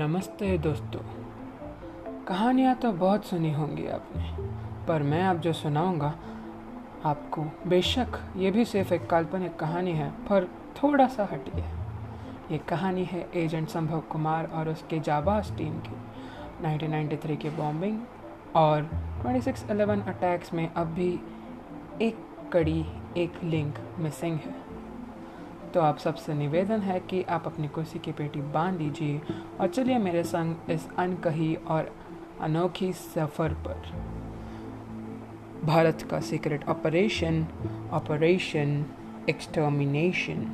नमस्ते दोस्तों। कहानियाँ तो बहुत सुनी होंगी आपने, पर मैं आप जो सुनाऊँगा, आपको बेशक ये भी सिर्फ़ एक काल्पनिक कहानी है, पर थोड़ा सा हटिए ये कहानी है एजेंट संभव कुमार और उसके जाबाज टीम की 1993 के बॉम्बिंग और 2611 अटैक्स में अब भी एक कड़ी, एक लिंक मिसिंग है। तो आप सबसे निवेदन है कि आप अपनी कुर्सी की पेटी बाँध लीजिए और चलिए मेरे संग इस अनकही और अनोखी सफ़र पर। भारत का सीक्रेट ऑपरेशन ऑपरेशन एक्सटर्मिनेशन